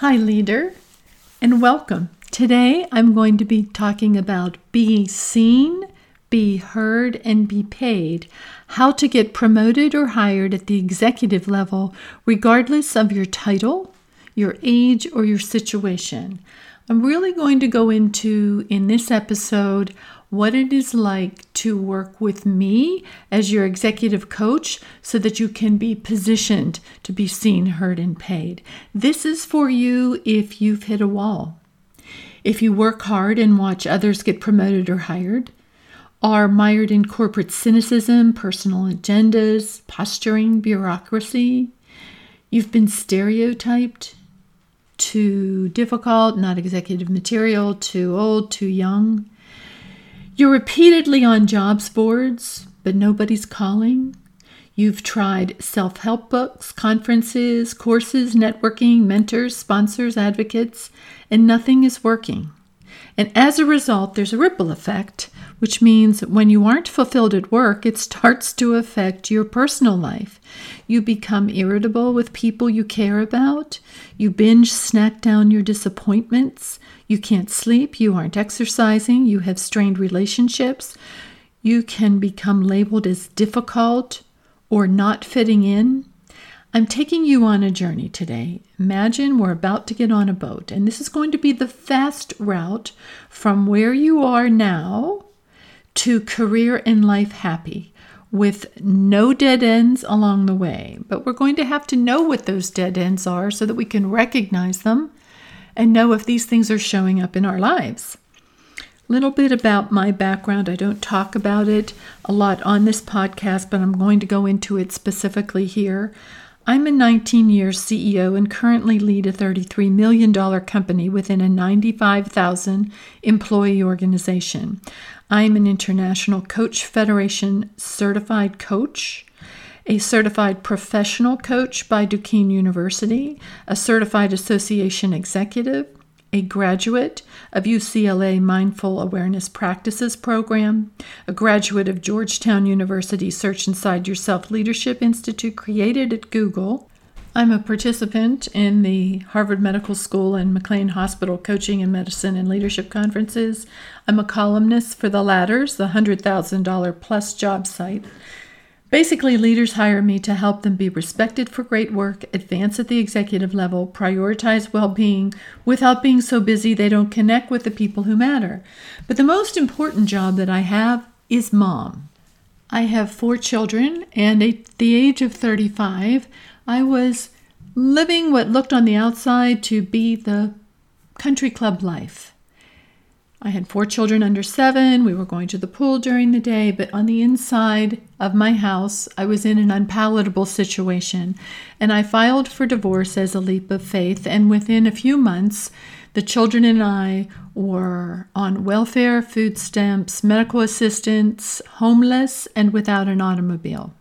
Hi, leader, and welcome. Today I'm going to be talking about be seen, be heard, and be paid. How to get promoted or hired at the executive level, regardless of your title, your age, or your situation. I'm really going to go into in this episode what it is like to work with me as your executive coach so that you can be positioned to be seen, heard, and paid. This is for you if you've hit a wall. If you work hard and watch others get promoted or hired, are mired in corporate cynicism, personal agendas, posturing, bureaucracy, you've been stereotyped, too difficult, not executive material, too old, too young you're repeatedly on jobs boards, but nobody's calling. You've tried self help books, conferences, courses, networking, mentors, sponsors, advocates, and nothing is working. And as a result, there's a ripple effect, which means when you aren't fulfilled at work, it starts to affect your personal life. You become irritable with people you care about. You binge snack down your disappointments. You can't sleep. You aren't exercising. You have strained relationships. You can become labeled as difficult or not fitting in. I'm taking you on a journey today. Imagine we're about to get on a boat, and this is going to be the fast route from where you are now to career and life happy with no dead ends along the way. But we're going to have to know what those dead ends are so that we can recognize them and know if these things are showing up in our lives. A little bit about my background. I don't talk about it a lot on this podcast, but I'm going to go into it specifically here. I'm a 19 year CEO and currently lead a $33 million company within a 95,000 employee organization. I'm an International Coach Federation certified coach, a certified professional coach by Duquesne University, a certified association executive, a graduate of UCLA Mindful Awareness Practices Program, a graduate of Georgetown University Search Inside Yourself Leadership Institute created at Google. I'm a participant in the Harvard Medical School and McLean Hospital Coaching and Medicine and Leadership Conferences. I'm a columnist for The Ladders, the $100,000 plus job site Basically, leaders hire me to help them be respected for great work, advance at the executive level, prioritize well being without being so busy they don't connect with the people who matter. But the most important job that I have is mom. I have four children, and at the age of 35, I was living what looked on the outside to be the country club life. I had four children under seven. We were going to the pool during the day, but on the inside of my house, I was in an unpalatable situation. And I filed for divorce as a leap of faith. And within a few months, the children and I were on welfare, food stamps, medical assistance, homeless, and without an automobile.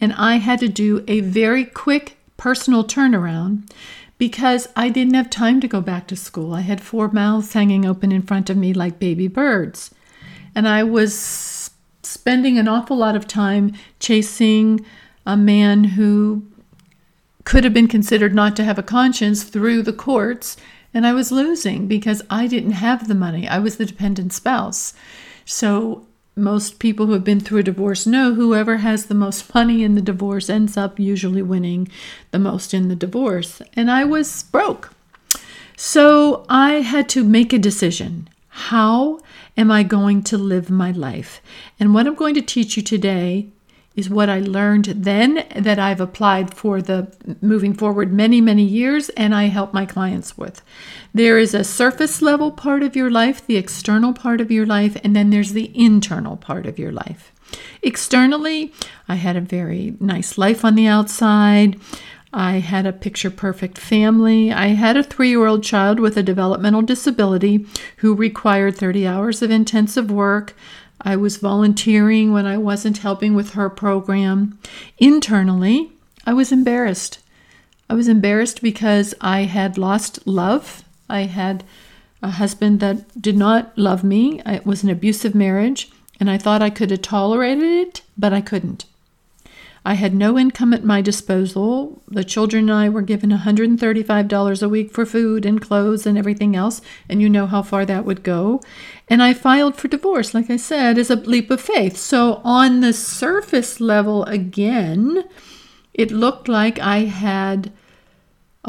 And I had to do a very quick personal turnaround because I didn't have time to go back to school. I had four mouths hanging open in front of me like baby birds. And I was spending an awful lot of time chasing a man who could have been considered not to have a conscience through the courts. And I was losing because I didn't have the money. I was the dependent spouse. So most people who have been through a divorce know whoever has the most money in the divorce ends up usually winning the most in the divorce. And I was broke. So I had to make a decision. How am I going to live my life? And what I'm going to teach you today is what I learned then that I've applied for the moving forward many, many years and I help my clients with. There is a surface level part of your life, the external part of your life, and then there's the internal part of your life. Externally, I had a very nice life on the outside. I had a picture perfect family. I had a three year old child with a developmental disability who required 30 hours of intensive work. I was volunteering when I wasn't helping with her program. Internally, I was embarrassed. I was embarrassed because I had lost love. I had a husband that did not love me. It was an abusive marriage, and I thought I could have tolerated it, but I couldn't. I had no income at my disposal. The children and I were given $135 a week for food and clothes and everything else, and you know how far that would go. And I filed for divorce, like I said, as a leap of faith. So, on the surface level, again, it looked like I had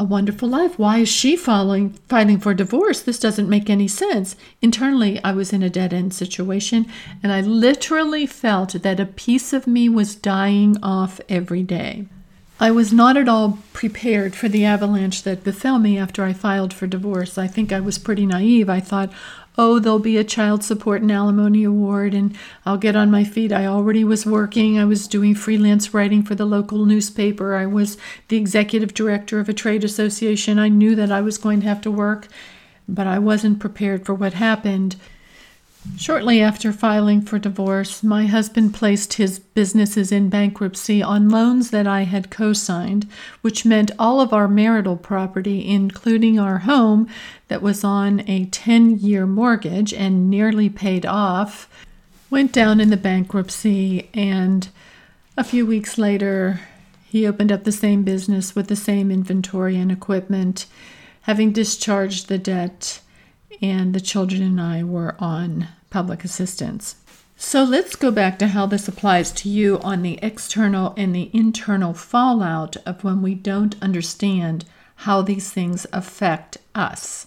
a wonderful life. Why is she following, fighting for divorce? This doesn't make any sense. Internally, I was in a dead end situation, and I literally felt that a piece of me was dying off every day. I was not at all prepared for the avalanche that befell me after I filed for divorce. I think I was pretty naive. I thought, oh, there'll be a child support and alimony award, and I'll get on my feet. I already was working. I was doing freelance writing for the local newspaper. I was the executive director of a trade association. I knew that I was going to have to work, but I wasn't prepared for what happened. Shortly after filing for divorce, my husband placed his businesses in bankruptcy on loans that I had co signed, which meant all of our marital property, including our home that was on a 10 year mortgage and nearly paid off, went down in the bankruptcy. And a few weeks later, he opened up the same business with the same inventory and equipment, having discharged the debt and the children and I were on public assistance. So let's go back to how this applies to you on the external and the internal fallout of when we don't understand how these things affect us.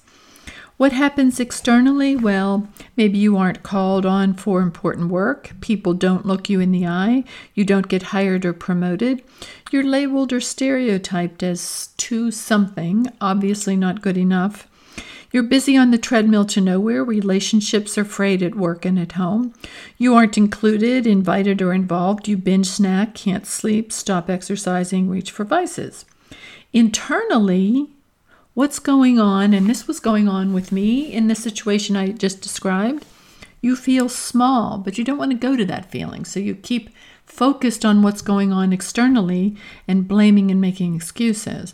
What happens externally? Well, maybe you aren't called on for important work. People don't look you in the eye. You don't get hired or promoted. You're labeled or stereotyped as too something, obviously not good enough. You're busy on the treadmill to nowhere. Relationships are frayed at work and at home. You aren't included, invited, or involved. You binge snack, can't sleep, stop exercising, reach for vices. Internally, what's going on, and this was going on with me in the situation I just described, you feel small, but you don't want to go to that feeling. So you keep focused on what's going on externally and blaming and making excuses.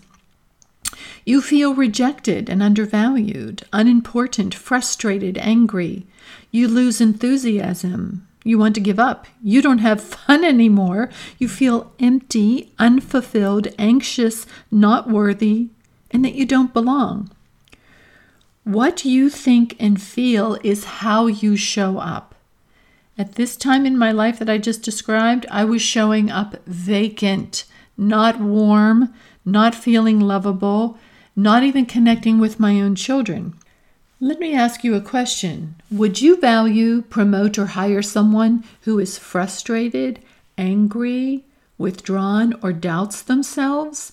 You feel rejected and undervalued, unimportant, frustrated, angry. You lose enthusiasm. You want to give up. You don't have fun anymore. You feel empty, unfulfilled, anxious, not worthy, and that you don't belong. What you think and feel is how you show up. At this time in my life that I just described, I was showing up vacant, not warm, not feeling lovable, not even connecting with my own children. Let me ask you a question. Would you value, promote, or hire someone who is frustrated, angry, withdrawn, or doubts themselves?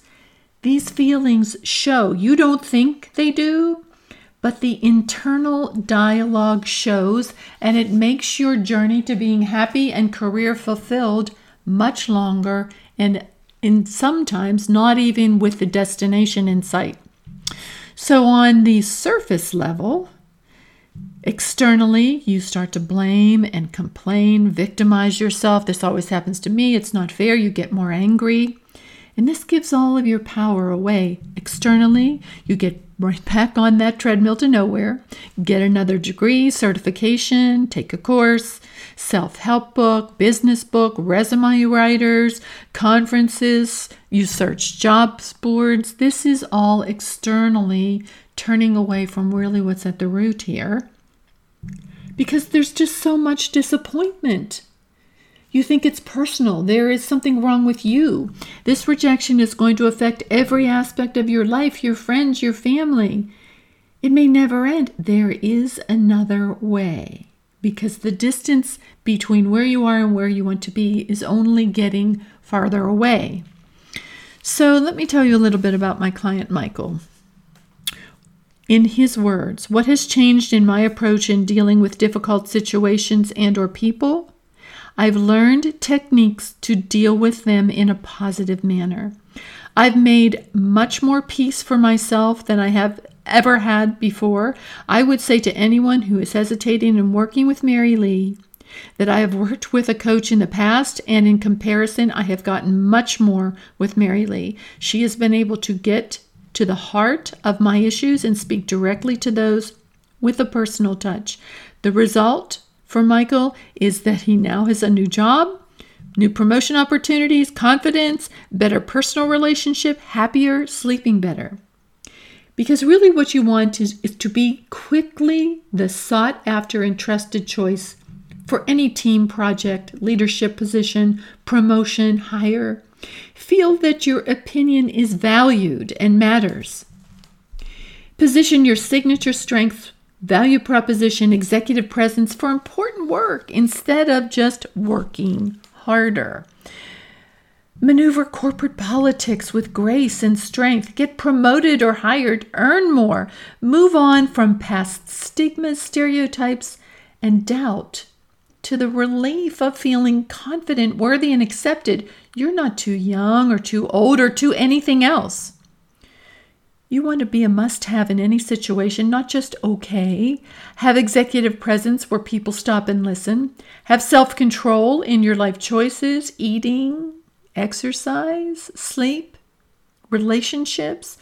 These feelings show you don't think they do, but the internal dialogue shows, and it makes your journey to being happy and career fulfilled much longer and and sometimes not even with the destination in sight. So, on the surface level, externally, you start to blame and complain, victimize yourself. This always happens to me. It's not fair. You get more angry. And this gives all of your power away. Externally, you get right back on that treadmill to nowhere, get another degree, certification, take a course, self help book, business book, resume writers, conferences, you search jobs boards. This is all externally turning away from really what's at the root here because there's just so much disappointment. You think it's personal. There is something wrong with you. This rejection is going to affect every aspect of your life, your friends, your family. It may never end. There is another way because the distance between where you are and where you want to be is only getting farther away. So, let me tell you a little bit about my client, Michael. In his words, what has changed in my approach in dealing with difficult situations and or people? I've learned techniques to deal with them in a positive manner. I've made much more peace for myself than I have ever had before. I would say to anyone who is hesitating in working with Mary Lee that I have worked with a coach in the past, and in comparison, I have gotten much more with Mary Lee. She has been able to get to the heart of my issues and speak directly to those with a personal touch. The result for Michael is that he now has a new job, new promotion opportunities, confidence, better personal relationship, happier, sleeping better. Because really, what you want is, is to be quickly the sought after and trusted choice for any team project, leadership position, promotion, hire. Feel that your opinion is valued and matters. Position your signature strengths, value proposition, executive presence for important work instead of just working harder. Maneuver corporate politics with grace and strength. Get promoted or hired. Earn more. Move on from past stigmas, stereotypes, and doubt to the relief of feeling confident, worthy, and accepted. You're not too young or too old or too anything else. You want to be a must have in any situation, not just okay. Have executive presence where people stop and listen. Have self control in your life choices, eating, exercise, sleep, relationships.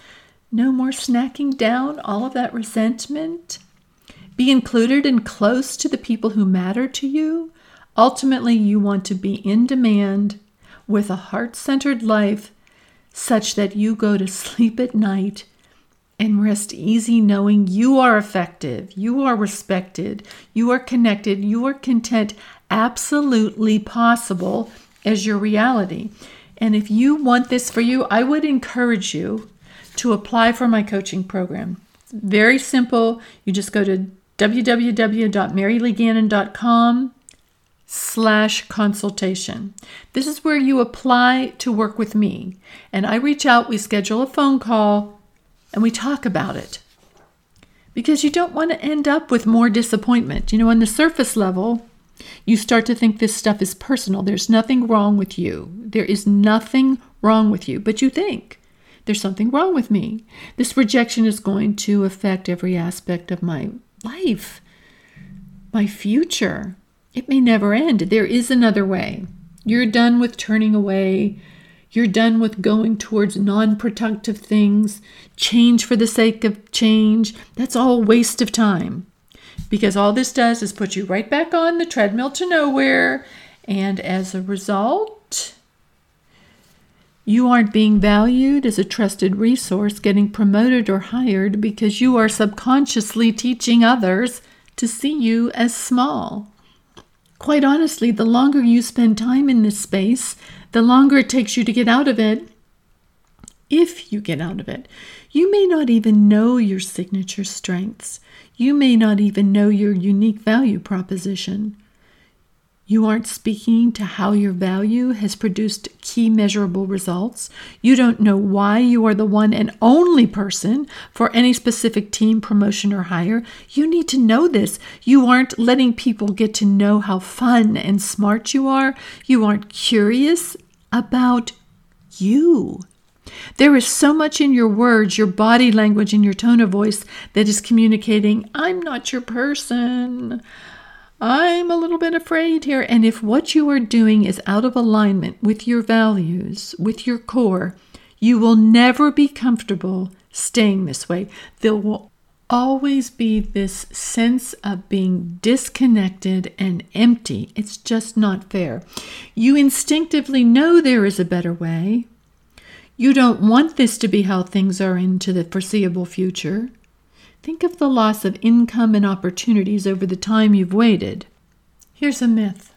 No more snacking down all of that resentment. Be included and close to the people who matter to you. Ultimately, you want to be in demand with a heart centered life such that you go to sleep at night and rest easy knowing you are effective, you are respected, you are connected, you are content, absolutely possible as your reality. And if you want this for you, I would encourage you to apply for my coaching program. Very simple. You just go to www.maryleegannon.com slash consultation. This is where you apply to work with me. And I reach out, we schedule a phone call, and we talk about it. Because you don't want to end up with more disappointment. You know, on the surface level, you start to think this stuff is personal. There's nothing wrong with you. There is nothing wrong with you, but you think there's something wrong with me. This rejection is going to affect every aspect of my life, my future. It may never end. There is another way. You're done with turning away. You're done with going towards non productive things, change for the sake of change. That's all waste of time because all this does is put you right back on the treadmill to nowhere. And as a result, you aren't being valued as a trusted resource, getting promoted or hired because you are subconsciously teaching others to see you as small. Quite honestly, the longer you spend time in this space, the longer it takes you to get out of it. If you get out of it, you may not even know your signature strengths. You may not even know your unique value proposition. You aren't speaking to how your value has produced key measurable results. You don't know why you are the one and only person for any specific team, promotion, or hire. You need to know this. You aren't letting people get to know how fun and smart you are. You aren't curious about you. There is so much in your words, your body language, and your tone of voice that is communicating, I'm not your person. I'm a little bit afraid here. And if what you are doing is out of alignment with your values, with your core, you will never be comfortable staying this way. There will always be this sense of being disconnected and empty. It's just not fair. You instinctively know there is a better way. You don't want this to be how things are into the foreseeable future. Think of the loss of income and opportunities over the time you've waited. Here's a myth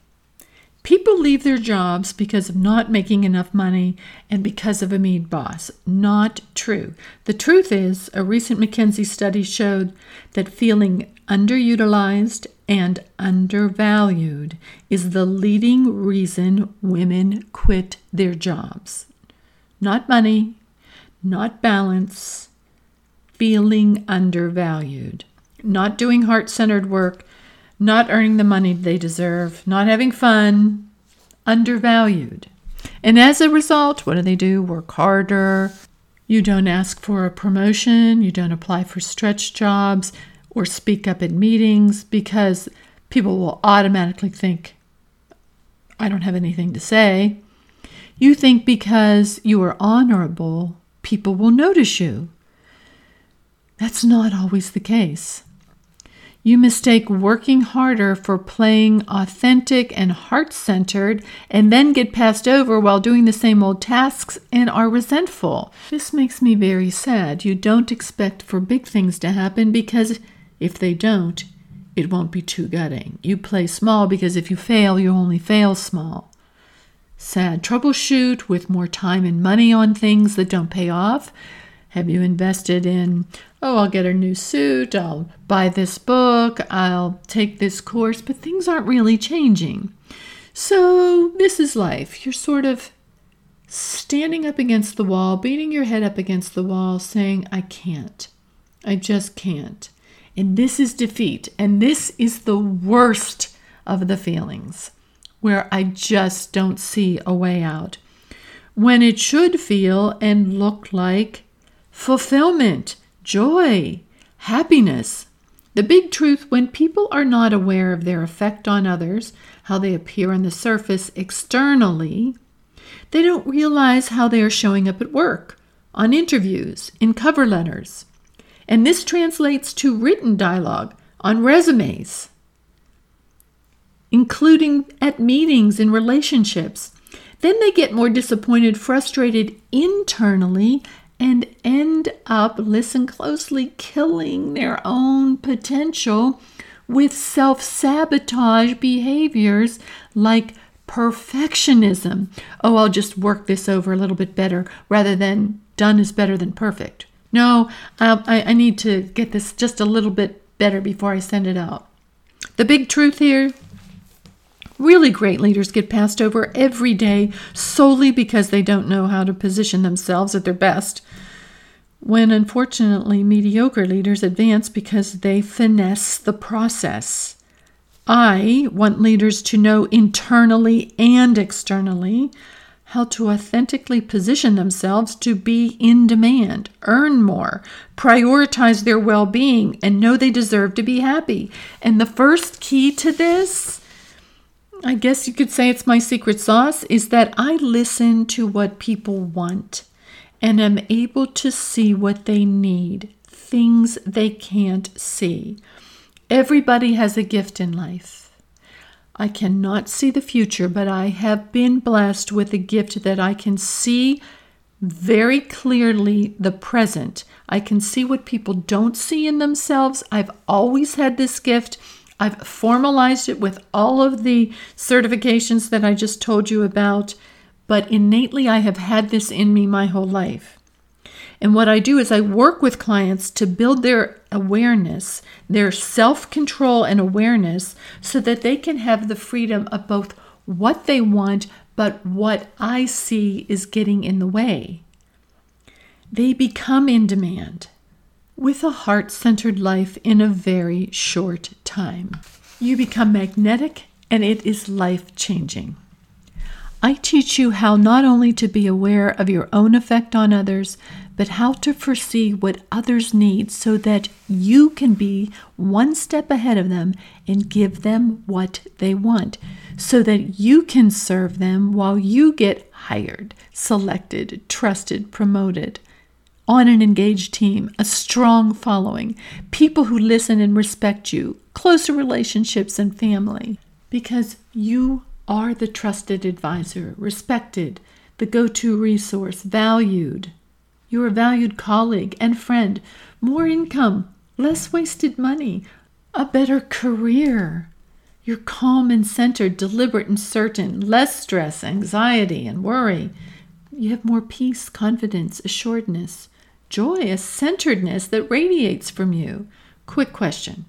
people leave their jobs because of not making enough money and because of a mean boss. Not true. The truth is, a recent McKinsey study showed that feeling underutilized and undervalued is the leading reason women quit their jobs not money, not balance, feeling undervalued, not doing heart centered work, not earning the money they deserve, not having fun, undervalued. And as a result, what do they do? Work harder. You don't ask for a promotion, you don't apply for stretch jobs or speak up in meetings because people will automatically think, I don't have anything to say. You think because you are honorable, people will notice you. That's not always the case. You mistake working harder for playing authentic and heart centered and then get passed over while doing the same old tasks and are resentful. This makes me very sad. You don't expect for big things to happen because if they don't, it won't be too gutting. You play small because if you fail, you only fail small. Sad. Troubleshoot with more time and money on things that don't pay off. Have you invested in, oh, I'll get a new suit, I'll buy this book, I'll take this course, but things aren't really changing. So, this is life. You're sort of standing up against the wall, beating your head up against the wall, saying, I can't. I just can't. And this is defeat. And this is the worst of the feelings, where I just don't see a way out. When it should feel and look like fulfillment, joy, happiness. The big truth when people are not aware of their effect on others, how they appear on the surface externally, they don't realize how they are showing up at work, on interviews, in cover letters. And this translates to written dialogue, on resumes, including at meetings and relationships. Then they get more disappointed, frustrated internally, and end up, listen closely, killing their own potential with self sabotage behaviors like perfectionism. Oh, I'll just work this over a little bit better rather than done is better than perfect. No, um, I, I need to get this just a little bit better before I send it out. The big truth here Really great leaders get passed over every day solely because they don't know how to position themselves at their best. When unfortunately mediocre leaders advance because they finesse the process. I want leaders to know internally and externally how to authentically position themselves to be in demand, earn more, prioritize their well being, and know they deserve to be happy. And the first key to this I guess you could say it's my secret sauce, is that I listen to what people want and am able to see what they need, things they can't see. Everybody has a gift in life. I cannot see the future, but I have been blessed with a gift that I can see very clearly the present. I can see what people don't see in themselves. I've always had this gift I've formalized it with all of the certifications that I just told you about, but innately I have had this in me my whole life. And what I do is I work with clients to build their awareness, their self control and awareness, so that they can have the freedom of both what they want, but what I see is getting in the way. They become in demand with a heart centered life in a very short time. You become magnetic and it is life changing. I teach you how not only to be aware of your own effect on others, but how to foresee what others need so that you can be one step ahead of them and give them what they want, so that you can serve them while you get hired, selected, trusted, promoted. On an engaged team, a strong following, people who listen and respect you, closer relationships and family, because you are the trusted advisor, respected, the go to resource, valued. You're a valued colleague and friend, more income, less wasted money, a better career. You're calm and centered, deliberate and certain, less stress, anxiety, and worry. You have more peace, confidence, assuredness joy, a centeredness that radiates from you. Quick question.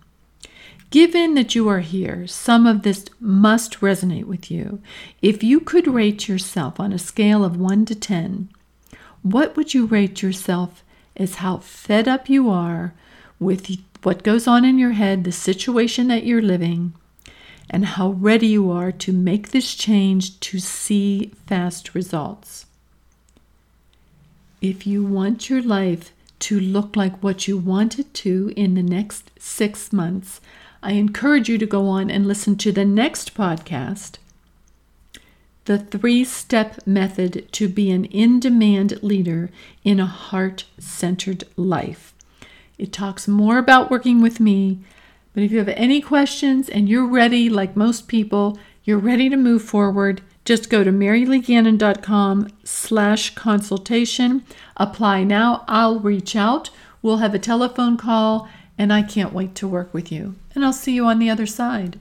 Given that you are here, some of this must resonate with you. If you could rate yourself on a scale of 1 to 10, what would you rate yourself as how fed up you are with what goes on in your head, the situation that you're living, and how ready you are to make this change to see fast results? if you want your life to look like what you want it to in the next six months, I encourage you to go on and listen to the next podcast The Three Step Method to Be an In Demand Leader in a Heart Centered Life. It talks more about working with me, but if you have any questions and you're ready, like most people, you're ready to move forward, just go to maryleegannon.com slash consultation. Apply now. I'll reach out. We'll have a telephone call and I can't wait to work with you. And I'll see you on the other side.